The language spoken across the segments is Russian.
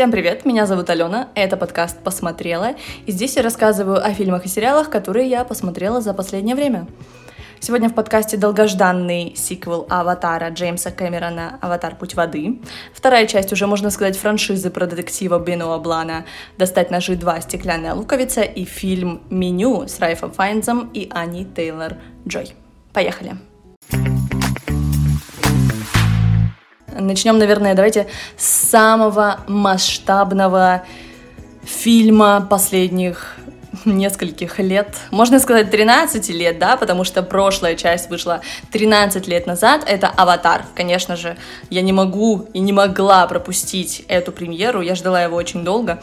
Всем привет, меня зовут Алена, это подкаст «Посмотрела», и здесь я рассказываю о фильмах и сериалах, которые я посмотрела за последнее время. Сегодня в подкасте долгожданный сиквел «Аватара» Джеймса Кэмерона «Аватар. Путь воды». Вторая часть уже, можно сказать, франшизы про детектива Бенуа Блана «Достать ножи 2. Стеклянная луковица» и фильм «Меню» с Райфом Файнзом и Аней Тейлор-Джой. Поехали! Начнем, наверное, давайте с самого масштабного фильма последних нескольких лет, можно сказать 13 лет, да, потому что прошлая часть вышла 13 лет назад, это «Аватар». Конечно же, я не могу и не могла пропустить эту премьеру, я ждала его очень долго.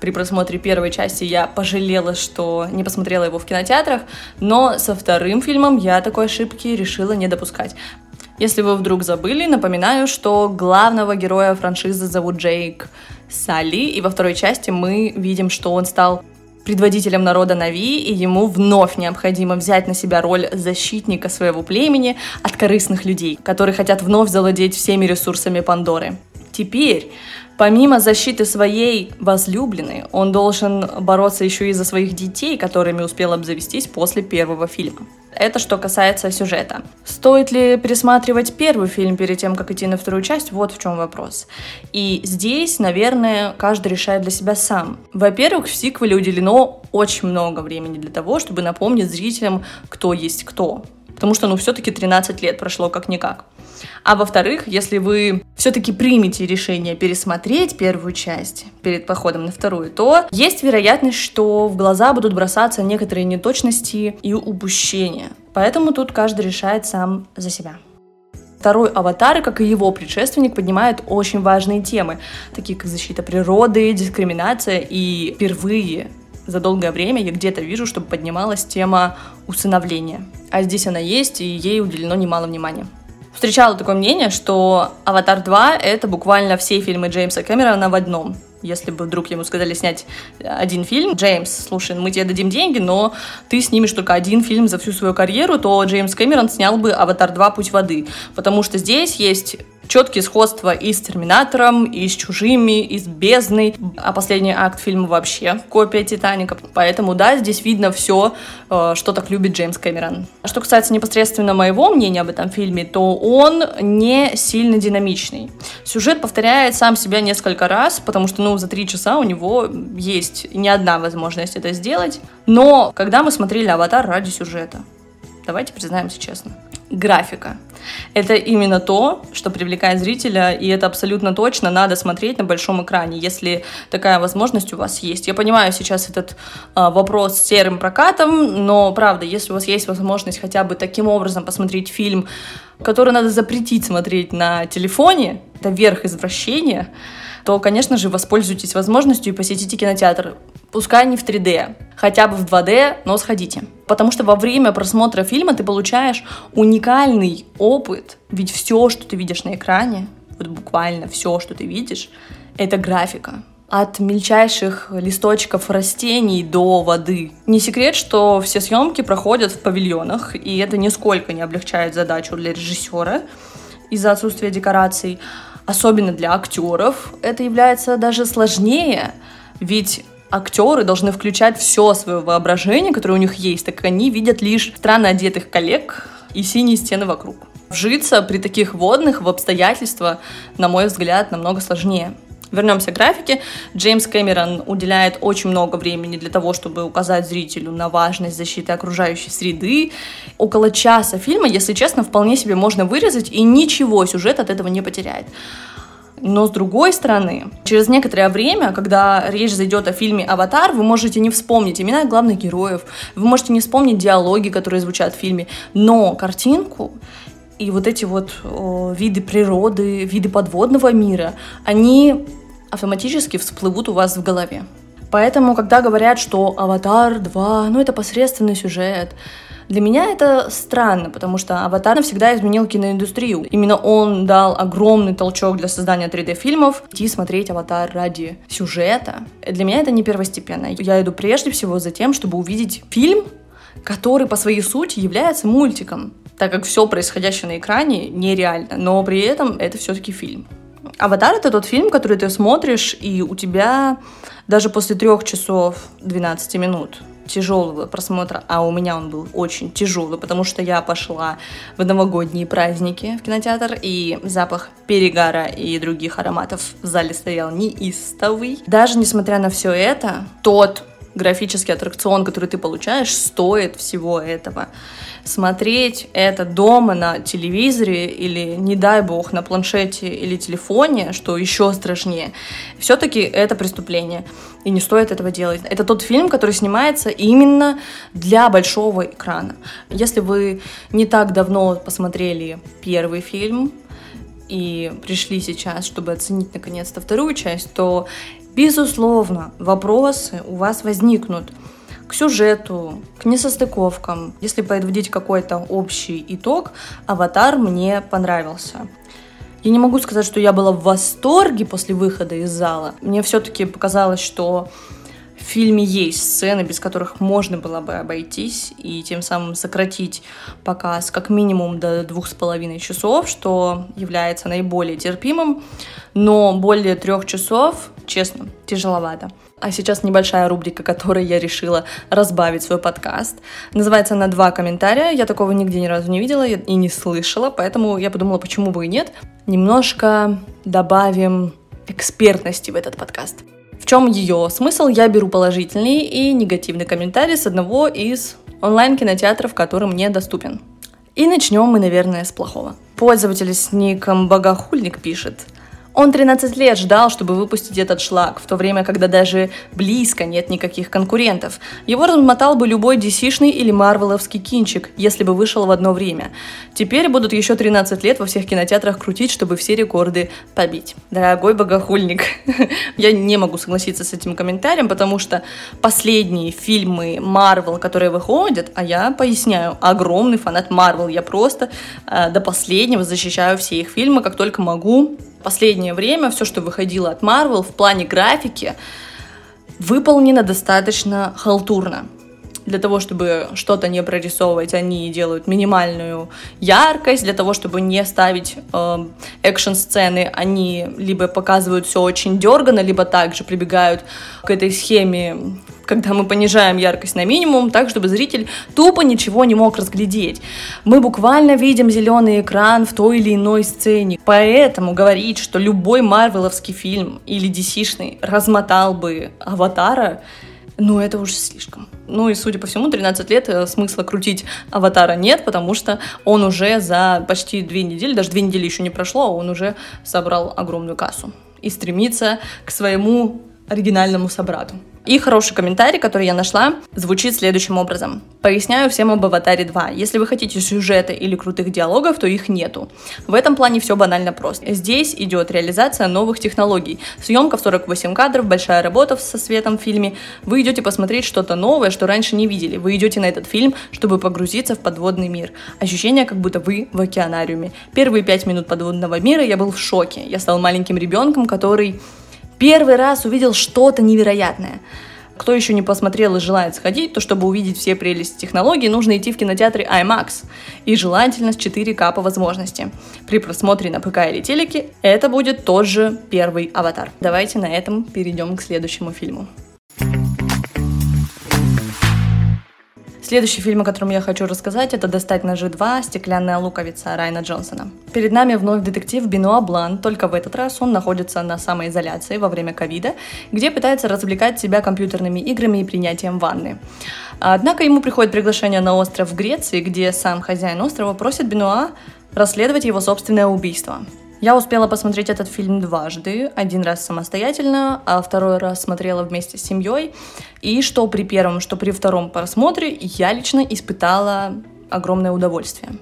При просмотре первой части я пожалела, что не посмотрела его в кинотеатрах, но со вторым фильмом я такой ошибки решила не допускать. Если вы вдруг забыли, напоминаю, что главного героя франшизы зовут Джейк Салли, и во второй части мы видим, что он стал предводителем народа Нави, и ему вновь необходимо взять на себя роль защитника своего племени от корыстных людей, которые хотят вновь завладеть всеми ресурсами Пандоры. Теперь Помимо защиты своей возлюбленной, он должен бороться еще и за своих детей, которыми успел обзавестись после первого фильма. Это что касается сюжета. Стоит ли пересматривать первый фильм перед тем, как идти на вторую часть? Вот в чем вопрос. И здесь, наверное, каждый решает для себя сам. Во-первых, в сиквеле уделено очень много времени для того, чтобы напомнить зрителям, кто есть кто. Потому что, ну, все-таки 13 лет прошло как-никак. А во-вторых, если вы все-таки примете решение пересмотреть первую часть перед походом на вторую, то есть вероятность, что в глаза будут бросаться некоторые неточности и упущения. Поэтому тут каждый решает сам за себя. Второй «Аватар», как и его предшественник, поднимает очень важные темы, такие как защита природы, дискриминация и впервые за долгое время я где-то вижу, чтобы поднималась тема усыновления. А здесь она есть, и ей уделено немало внимания встречала такое мнение, что «Аватар 2» — это буквально все фильмы Джеймса Кэмерона в одном. Если бы вдруг ему сказали снять один фильм, Джеймс, слушай, мы тебе дадим деньги, но ты снимешь только один фильм за всю свою карьеру, то Джеймс Кэмерон снял бы «Аватар 2. Путь воды», потому что здесь есть четкие сходства и с «Терминатором», и с «Чужими», и с «Бездной», а последний акт фильма вообще копия «Титаника». Поэтому, да, здесь видно все, э, что так любит Джеймс Кэмерон. Что касается непосредственно моего мнения об этом фильме, то он не сильно динамичный. Сюжет повторяет сам себя несколько раз, потому что, ну, за три часа у него есть не одна возможность это сделать. Но когда мы смотрели «Аватар» ради сюжета, давайте признаемся честно, графика. Это именно то, что привлекает зрителя, и это абсолютно точно надо смотреть на большом экране, если такая возможность у вас есть. Я понимаю сейчас этот э, вопрос с серым прокатом, но правда, если у вас есть возможность хотя бы таким образом посмотреть фильм, который надо запретить смотреть на телефоне, это верх извращения, то, конечно же, воспользуйтесь возможностью и посетите кинотеатр. Пускай не в 3D, хотя бы в 2D, но сходите. Потому что во время просмотра фильма ты получаешь уникальный опыт, ведь все, что ты видишь на экране, вот буквально все, что ты видишь, это графика от мельчайших листочков растений до воды. Не секрет, что все съемки проходят в павильонах, и это нисколько не облегчает задачу для режиссера из-за отсутствия декораций особенно для актеров, это является даже сложнее, ведь актеры должны включать все свое воображение, которое у них есть, так как они видят лишь странно одетых коллег и синие стены вокруг. Вжиться при таких водных в обстоятельства, на мой взгляд, намного сложнее. Вернемся к графике. Джеймс Кэмерон уделяет очень много времени для того, чтобы указать зрителю на важность защиты окружающей среды. Около часа фильма, если честно, вполне себе можно вырезать, и ничего сюжет от этого не потеряет. Но с другой стороны, через некоторое время, когда речь зайдет о фильме «Аватар», вы можете не вспомнить имена главных героев, вы можете не вспомнить диалоги, которые звучат в фильме, но картинку и вот эти вот о, виды природы, виды подводного мира, они автоматически всплывут у вас в голове. Поэтому, когда говорят, что «Аватар 2», ну это посредственный сюжет, для меня это странно, потому что «Аватар» навсегда изменил киноиндустрию. Именно он дал огромный толчок для создания 3D-фильмов. Идти смотреть «Аватар» ради сюжета, для меня это не первостепенно. Я иду прежде всего за тем, чтобы увидеть фильм, который по своей сути является мультиком, так как все происходящее на экране нереально, но при этом это все-таки фильм. Аватар это тот фильм, который ты смотришь, и у тебя даже после трех часов 12 минут тяжелого просмотра, а у меня он был очень тяжелый, потому что я пошла в новогодние праздники в кинотеатр, и запах перегара и других ароматов в зале стоял неистовый. Даже несмотря на все это, тот графический аттракцион, который ты получаешь, стоит всего этого. Смотреть это дома на телевизоре или, не дай бог, на планшете или телефоне, что еще страшнее, все-таки это преступление. И не стоит этого делать. Это тот фильм, который снимается именно для большого экрана. Если вы не так давно посмотрели первый фильм, и пришли сейчас, чтобы оценить наконец-то вторую часть, то Безусловно, вопросы у вас возникнут к сюжету, к несостыковкам. Если подводить какой-то общий итог, «Аватар» мне понравился. Я не могу сказать, что я была в восторге после выхода из зала. Мне все-таки показалось, что в фильме есть сцены, без которых можно было бы обойтись и тем самым сократить показ как минимум до двух с половиной часов, что является наиболее терпимым, но более трех часов честно, тяжеловато. А сейчас небольшая рубрика, которой я решила разбавить свой подкаст. Называется на два комментария. Я такого нигде ни разу не видела и не слышала, поэтому я подумала, почему бы и нет. Немножко добавим экспертности в этот подкаст. Чем ее смысл? Я беру положительный и негативный комментарий с одного из онлайн-кинотеатров, который мне доступен. И начнем мы, наверное, с плохого. Пользователь с ником Богохульник пишет – он 13 лет ждал, чтобы выпустить этот шлак, в то время, когда даже близко нет никаких конкурентов. Его размотал бы любой DC-шный или марвеловский кинчик, если бы вышел в одно время. Теперь будут еще 13 лет во всех кинотеатрах крутить, чтобы все рекорды побить. Дорогой богохульник, я не могу согласиться с этим комментарием, потому что последние фильмы Марвел, которые выходят, а я поясняю, огромный фанат Марвел, я просто э, до последнего защищаю все их фильмы, как только могу, последнее время все, что выходило от Marvel в плане графики, выполнено достаточно халтурно. Для того, чтобы что-то не прорисовывать, они делают минимальную яркость. Для того, чтобы не ставить э, экшн-сцены, они либо показывают все очень дергано, либо также прибегают к этой схеме когда мы понижаем яркость на минимум, так, чтобы зритель тупо ничего не мог разглядеть. Мы буквально видим зеленый экран в той или иной сцене. Поэтому говорить, что любой марвеловский фильм или DC-шный размотал бы Аватара, ну, это уже слишком. Ну и, судя по всему, 13 лет э, смысла крутить аватара нет, потому что он уже за почти две недели, даже две недели еще не прошло, а он уже собрал огромную кассу и стремится к своему оригинальному собрату. И хороший комментарий, который я нашла, звучит следующим образом. Поясняю всем об Аватаре 2. Если вы хотите сюжета или крутых диалогов, то их нету. В этом плане все банально просто. Здесь идет реализация новых технологий. Съемка в 48 кадров, большая работа со светом в фильме. Вы идете посмотреть что-то новое, что раньше не видели. Вы идете на этот фильм, чтобы погрузиться в подводный мир. Ощущение, как будто вы в океанариуме. Первые пять минут подводного мира я был в шоке. Я стал маленьким ребенком, который первый раз увидел что-то невероятное. Кто еще не посмотрел и желает сходить, то чтобы увидеть все прелести технологий, нужно идти в кинотеатры IMAX. И желательно с 4К по возможности. При просмотре на ПК или телеке это будет тот же первый аватар. Давайте на этом перейдем к следующему фильму. Следующий фильм, о котором я хочу рассказать, это «Достать ножи 2. Стеклянная луковица» Райана Джонсона. Перед нами вновь детектив Бенуа Блан, только в этот раз он находится на самоизоляции во время ковида, где пытается развлекать себя компьютерными играми и принятием ванны. Однако ему приходит приглашение на остров в Греции, где сам хозяин острова просит Бенуа расследовать его собственное убийство. Я успела посмотреть этот фильм дважды. Один раз самостоятельно, а второй раз смотрела вместе с семьей. И что при первом, что при втором просмотре я лично испытала огромное удовольствие.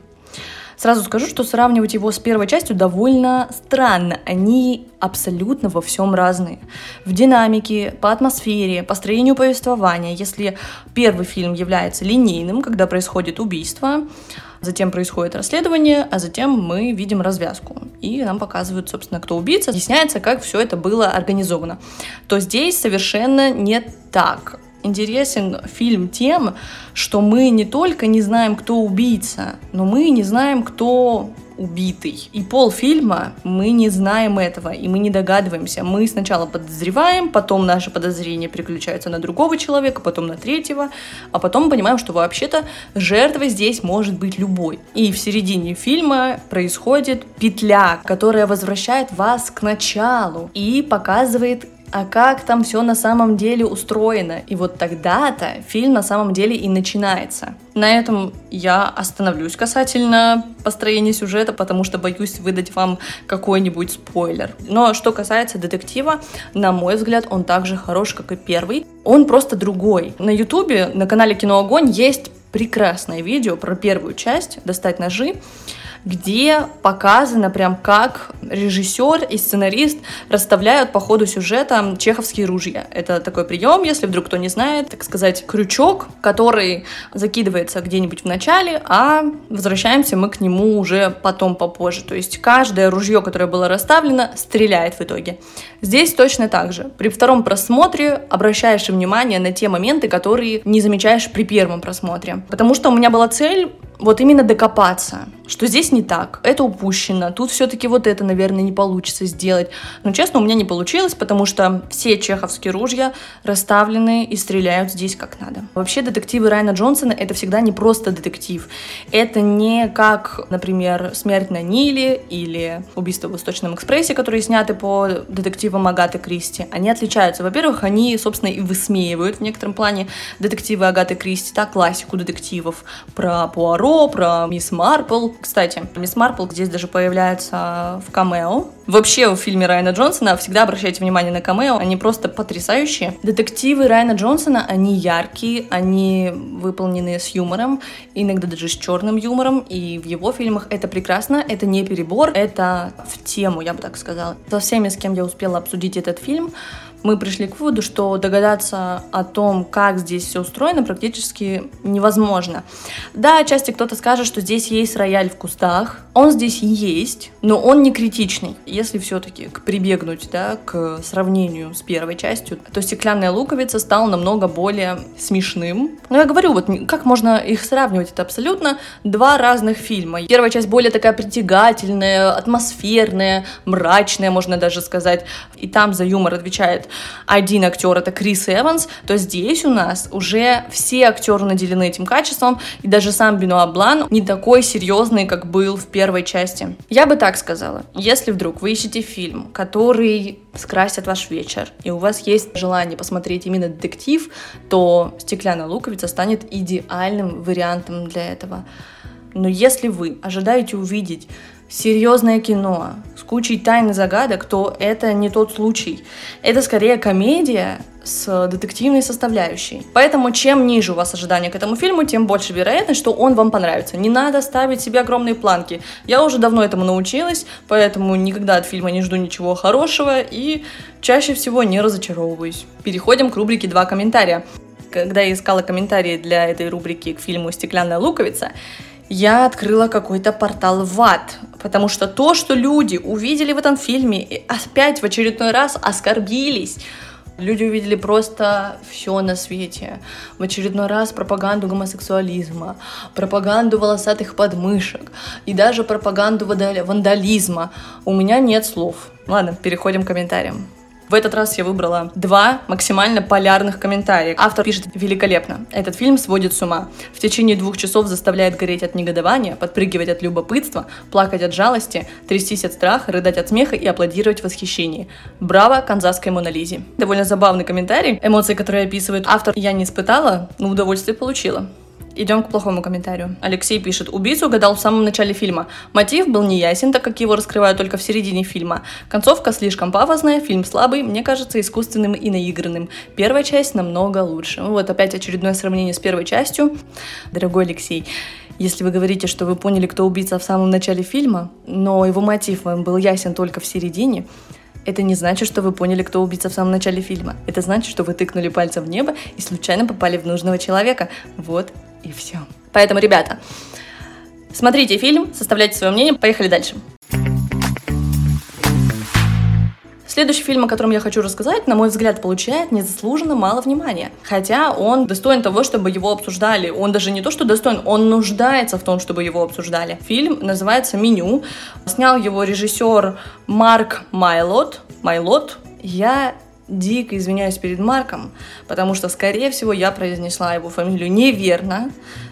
Сразу скажу, что сравнивать его с первой частью довольно странно. Они абсолютно во всем разные. В динамике, по атмосфере, по строению повествования. Если первый фильм является линейным, когда происходит убийство, Затем происходит расследование, а затем мы видим развязку. И нам показывают, собственно, кто убийца. Объясняется, как все это было организовано. То здесь совершенно не так. Интересен фильм тем, что мы не только не знаем, кто убийца, но мы не знаем, кто убитый. И полфильма мы не знаем этого, и мы не догадываемся. Мы сначала подозреваем, потом наши подозрения переключаются на другого человека, потом на третьего, а потом понимаем, что вообще-то жертвой здесь может быть любой. И в середине фильма происходит петля, которая возвращает вас к началу и показывает а как там все на самом деле устроено. И вот тогда-то фильм на самом деле и начинается. На этом я остановлюсь касательно построения сюжета, потому что боюсь выдать вам какой-нибудь спойлер. Но что касается детектива, на мой взгляд, он также хорош, как и первый. Он просто другой. На ютубе, на канале Кино Огонь есть прекрасное видео про первую часть «Достать ножи», где показано прям как режиссер и сценарист расставляют по ходу сюжета чеховские ружья. Это такой прием, если вдруг кто не знает, так сказать, крючок, который закидывается где-нибудь в начале, а возвращаемся мы к нему уже потом попозже. То есть каждое ружье, которое было расставлено, стреляет в итоге. Здесь точно так же. При втором просмотре обращаешь внимание на те моменты, которые не замечаешь при первом просмотре. Потому что у меня была цель вот именно докопаться, что здесь не так, это упущено, тут все-таки вот это, наверное, не получится сделать. Но, честно, у меня не получилось, потому что все чеховские ружья расставлены и стреляют здесь как надо. Вообще, детективы Райана Джонсона — это всегда не просто детектив. Это не как, например, «Смерть на Ниле» или «Убийство в Восточном экспрессе», которые сняты по детективам Агаты Кристи. Они отличаются. Во-первых, они, собственно, и высмеивают в некотором плане детективы Агаты Кристи, так, классику детективов про Пуаро, Пуаро, про Мисс Марпл. Кстати, Мисс Марпл здесь даже появляется в камео. Вообще в фильме Райана Джонсона всегда обращайте внимание на камео, они просто потрясающие. Детективы Райана Джонсона, они яркие, они выполнены с юмором, иногда даже с черным юмором, и в его фильмах это прекрасно, это не перебор, это в тему, я бы так сказала. Со всеми, с кем я успела обсудить этот фильм, мы пришли к выводу, что догадаться о том, как здесь все устроено, практически невозможно. Да, отчасти кто-то скажет, что здесь есть рояль в кустах. Он здесь есть, но он не критичный. Если все-таки прибегнуть да, к сравнению с первой частью, то «Стеклянная луковица» стал намного более смешным. Но я говорю, вот как можно их сравнивать? Это абсолютно два разных фильма. Первая часть более такая притягательная, атмосферная, мрачная, можно даже сказать. И там за юмор отвечает один актер это Крис Эванс, то здесь у нас уже все актеры наделены этим качеством, и даже сам Бенуа Блан не такой серьезный, как был в первой части. Я бы так сказала, если вдруг вы ищете фильм, который скрасит ваш вечер, и у вас есть желание посмотреть именно детектив, то «Стеклянная луковица» станет идеальным вариантом для этого. Но если вы ожидаете увидеть серьезное кино с кучей тайн и загадок, то это не тот случай. Это скорее комедия с детективной составляющей. Поэтому чем ниже у вас ожидания к этому фильму, тем больше вероятность, что он вам понравится. Не надо ставить себе огромные планки. Я уже давно этому научилась, поэтому никогда от фильма не жду ничего хорошего и чаще всего не разочаровываюсь. Переходим к рубрике «Два комментария». Когда я искала комментарии для этой рубрики к фильму «Стеклянная луковица», я открыла какой-то портал в ад, потому что то, что люди увидели в этом фильме, опять в очередной раз оскорбились. Люди увидели просто все на свете. В очередной раз пропаганду гомосексуализма, пропаганду волосатых подмышек и даже пропаганду вандализма. У меня нет слов. Ладно, переходим к комментариям. В этот раз я выбрала два максимально полярных комментария. Автор пишет великолепно. Этот фильм сводит с ума. В течение двух часов заставляет гореть от негодования, подпрыгивать от любопытства, плакать от жалости, трястись от страха, рыдать от смеха и аплодировать в восхищении. Браво канзасской Монолизе. Довольно забавный комментарий. Эмоции, которые описывает автор, я не испытала, но удовольствие получила. Идем к плохому комментарию. Алексей пишет, убийцу угадал в самом начале фильма. Мотив был неясен, так как его раскрывают только в середине фильма. Концовка слишком пафосная, фильм слабый, мне кажется, искусственным и наигранным. Первая часть намного лучше. Ну вот опять очередное сравнение с первой частью. Дорогой Алексей, если вы говорите, что вы поняли, кто убийца в самом начале фильма, но его мотив вам был ясен только в середине, это не значит, что вы поняли, кто убийца в самом начале фильма. Это значит, что вы тыкнули пальцем в небо и случайно попали в нужного человека. Вот и все. Поэтому, ребята, смотрите фильм, составляйте свое мнение, поехали дальше. Следующий фильм, о котором я хочу рассказать, на мой взгляд, получает незаслуженно мало внимания. Хотя он достоин того, чтобы его обсуждали. Он даже не то, что достоин, он нуждается в том, чтобы его обсуждали. Фильм называется «Меню». Снял его режиссер Марк Майлот. Майлот. Я дико извиняюсь перед Марком, потому что, скорее всего, я произнесла его фамилию неверно,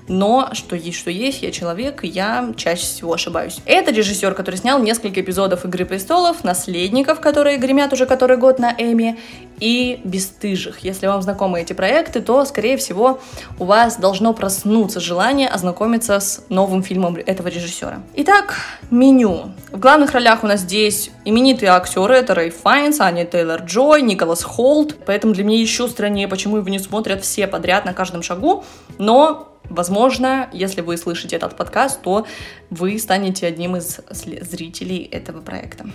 но что есть, что есть, я человек, и я чаще всего ошибаюсь. Это режиссер, который снял несколько эпизодов «Игры престолов», «Наследников», которые гремят уже который год на Эми, и «Бестыжих». Если вам знакомы эти проекты, то, скорее всего, у вас должно проснуться желание ознакомиться с новым фильмом этого режиссера. Итак, меню. В главных ролях у нас здесь именитые актеры. Это Рэй Файнс, Аня Тейлор-Джой, Николас Холт. Поэтому для меня еще страннее, почему его не смотрят все подряд на каждом шагу. Но Возможно, если вы слышите этот подкаст, то вы станете одним из зрителей этого проекта.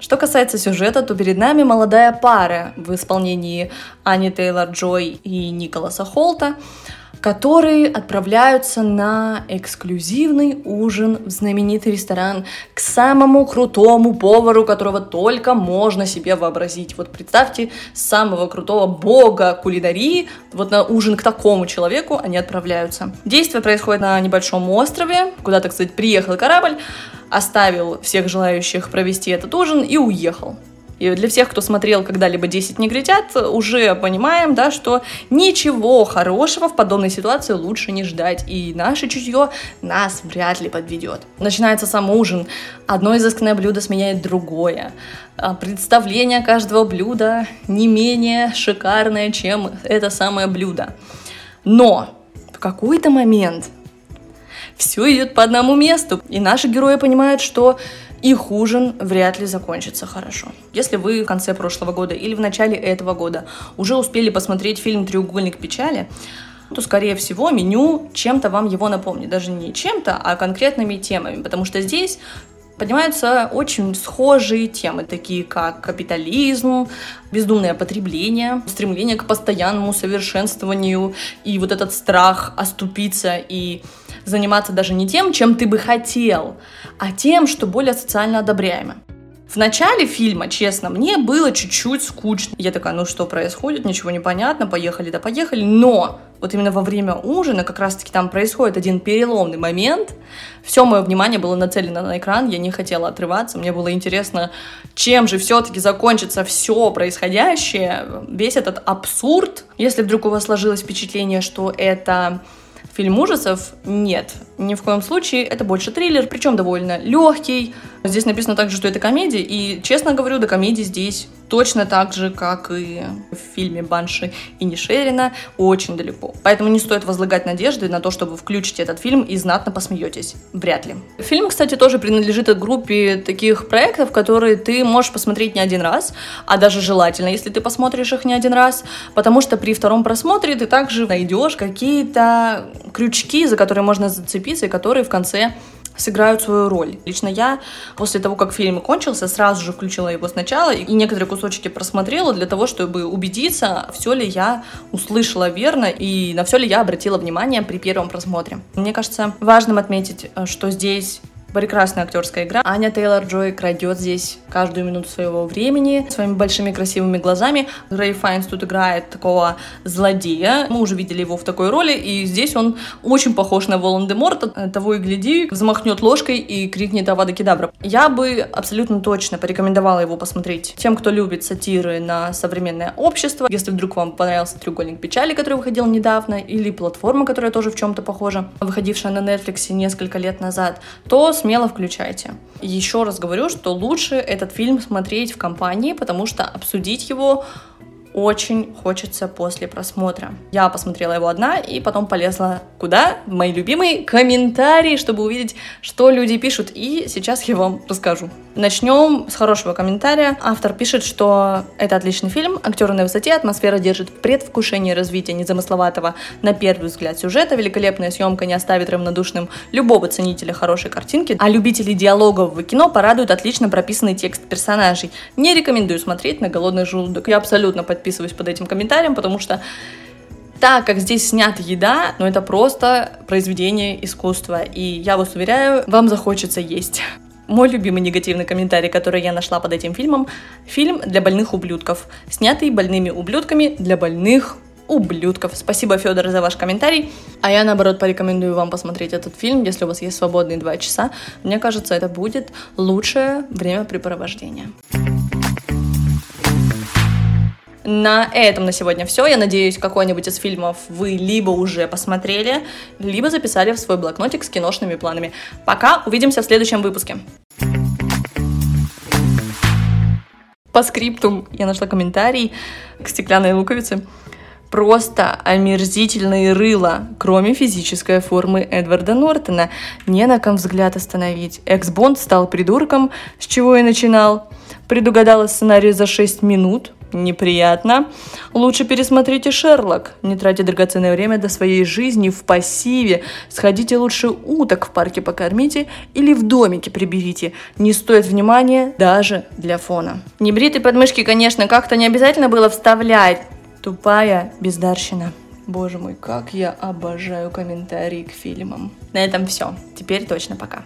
Что касается сюжета, то перед нами молодая пара в исполнении Ани Тейлор-Джой и Николаса Холта, которые отправляются на эксклюзивный ужин в знаменитый ресторан к самому крутому повару, которого только можно себе вообразить. Вот представьте, самого крутого бога кулинарии, вот на ужин к такому человеку они отправляются. Действие происходит на небольшом острове, куда, так сказать, приехал корабль, оставил всех желающих провести этот ужин и уехал. И для всех, кто смотрел когда-либо «10 негритят», уже понимаем, да, что ничего хорошего в подобной ситуации лучше не ждать. И наше чутье нас вряд ли подведет. Начинается сам ужин. Одно изысканное блюдо сменяет другое. А представление каждого блюда не менее шикарное, чем это самое блюдо. Но в какой-то момент все идет по одному месту. И наши герои понимают, что их ужин вряд ли закончится хорошо. Если вы в конце прошлого года или в начале этого года уже успели посмотреть фильм «Треугольник печали», то, скорее всего, меню чем-то вам его напомнит. Даже не чем-то, а конкретными темами. Потому что здесь поднимаются очень схожие темы, такие как капитализм, бездумное потребление, стремление к постоянному совершенствованию и вот этот страх оступиться и заниматься даже не тем, чем ты бы хотел, а тем, что более социально одобряемо. В начале фильма, честно, мне было чуть-чуть скучно. Я такая, ну что происходит, ничего не понятно, поехали, да поехали. Но вот именно во время ужина как раз-таки там происходит один переломный момент. Все мое внимание было нацелено на экран, я не хотела отрываться, мне было интересно, чем же все-таки закончится все происходящее, весь этот абсурд. Если вдруг у вас сложилось впечатление, что это фильм ужасов, нет, ни в коем случае. Это больше триллер, причем довольно легкий. Здесь написано также, что это комедия, и, честно говорю, до комедии здесь точно так же, как и в фильме «Банши» и Нишерина, очень далеко. Поэтому не стоит возлагать надежды на то, чтобы включить этот фильм и знатно посмеетесь. Вряд ли. Фильм, кстати, тоже принадлежит к группе таких проектов, которые ты можешь посмотреть не один раз, а даже желательно, если ты посмотришь их не один раз, потому что при втором просмотре ты также найдешь какие-то крючки, за которые можно зацепиться, и которые в конце сыграют свою роль. Лично я после того, как фильм кончился, сразу же включила его сначала и некоторые кусочки просмотрела для того, чтобы убедиться, все ли я услышала верно и на все ли я обратила внимание при первом просмотре. Мне кажется важным отметить, э, что здесь Прекрасная актерская игра. Аня Тейлор-Джой крадет здесь каждую минуту своего времени своими большими красивыми глазами. Рэй Файнс тут играет такого злодея. Мы уже видели его в такой роли, и здесь он очень похож на Волан-де-Морта. Того и гляди, взмахнет ложкой и крикнет Авада Кедабра. Я бы абсолютно точно порекомендовала его посмотреть тем, кто любит сатиры на современное общество. Если вдруг вам понравился «Треугольник печали», который выходил недавно, или «Платформа», которая тоже в чем-то похожа, выходившая на Netflix несколько лет назад, то смело включайте. Еще раз говорю, что лучше этот фильм смотреть в компании, потому что обсудить его очень хочется после просмотра. Я посмотрела его одна и потом полезла куда? В мои любимые комментарии, чтобы увидеть, что люди пишут. И сейчас я вам расскажу. Начнем с хорошего комментария. Автор пишет, что это отличный фильм, актеры на высоте, атмосфера держит в предвкушении развития незамысловатого на первый взгляд сюжета, великолепная съемка не оставит равнодушным любого ценителя хорошей картинки, а любителей диалогов в кино порадует отлично прописанный текст персонажей. Не рекомендую смотреть на голодный желудок. Я абсолютно подписываюсь под этим комментарием, потому что так как здесь снята еда, ну это просто произведение искусства, и я вас уверяю, вам захочется есть. мой любимый негативный комментарий, который я нашла под этим фильмом, фильм для больных ублюдков, снятый больными ублюдками для больных ублюдков. Спасибо, Федор, за ваш комментарий. А я, наоборот, порекомендую вам посмотреть этот фильм, если у вас есть свободные два часа. Мне кажется, это будет лучшее времяпрепровождение. На этом на сегодня все. Я надеюсь, какой-нибудь из фильмов вы либо уже посмотрели, либо записали в свой блокнотик с киношными планами. Пока, увидимся в следующем выпуске. По скрипту я нашла комментарий к стеклянной луковице. Просто омерзительные рыла, кроме физической формы Эдварда Нортона. Не на ком взгляд остановить. Экс-Бонд стал придурком, с чего и начинал. Предугадала сценарий за 6 минут, неприятно. Лучше пересмотрите Шерлок. Не тратьте драгоценное время до своей жизни в пассиве. Сходите лучше уток в парке покормите или в домике приберите. Не стоит внимания даже для фона. Небритые подмышки, конечно, как-то не обязательно было вставлять. Тупая бездарщина. Боже мой, как я обожаю комментарии к фильмам. На этом все. Теперь точно пока.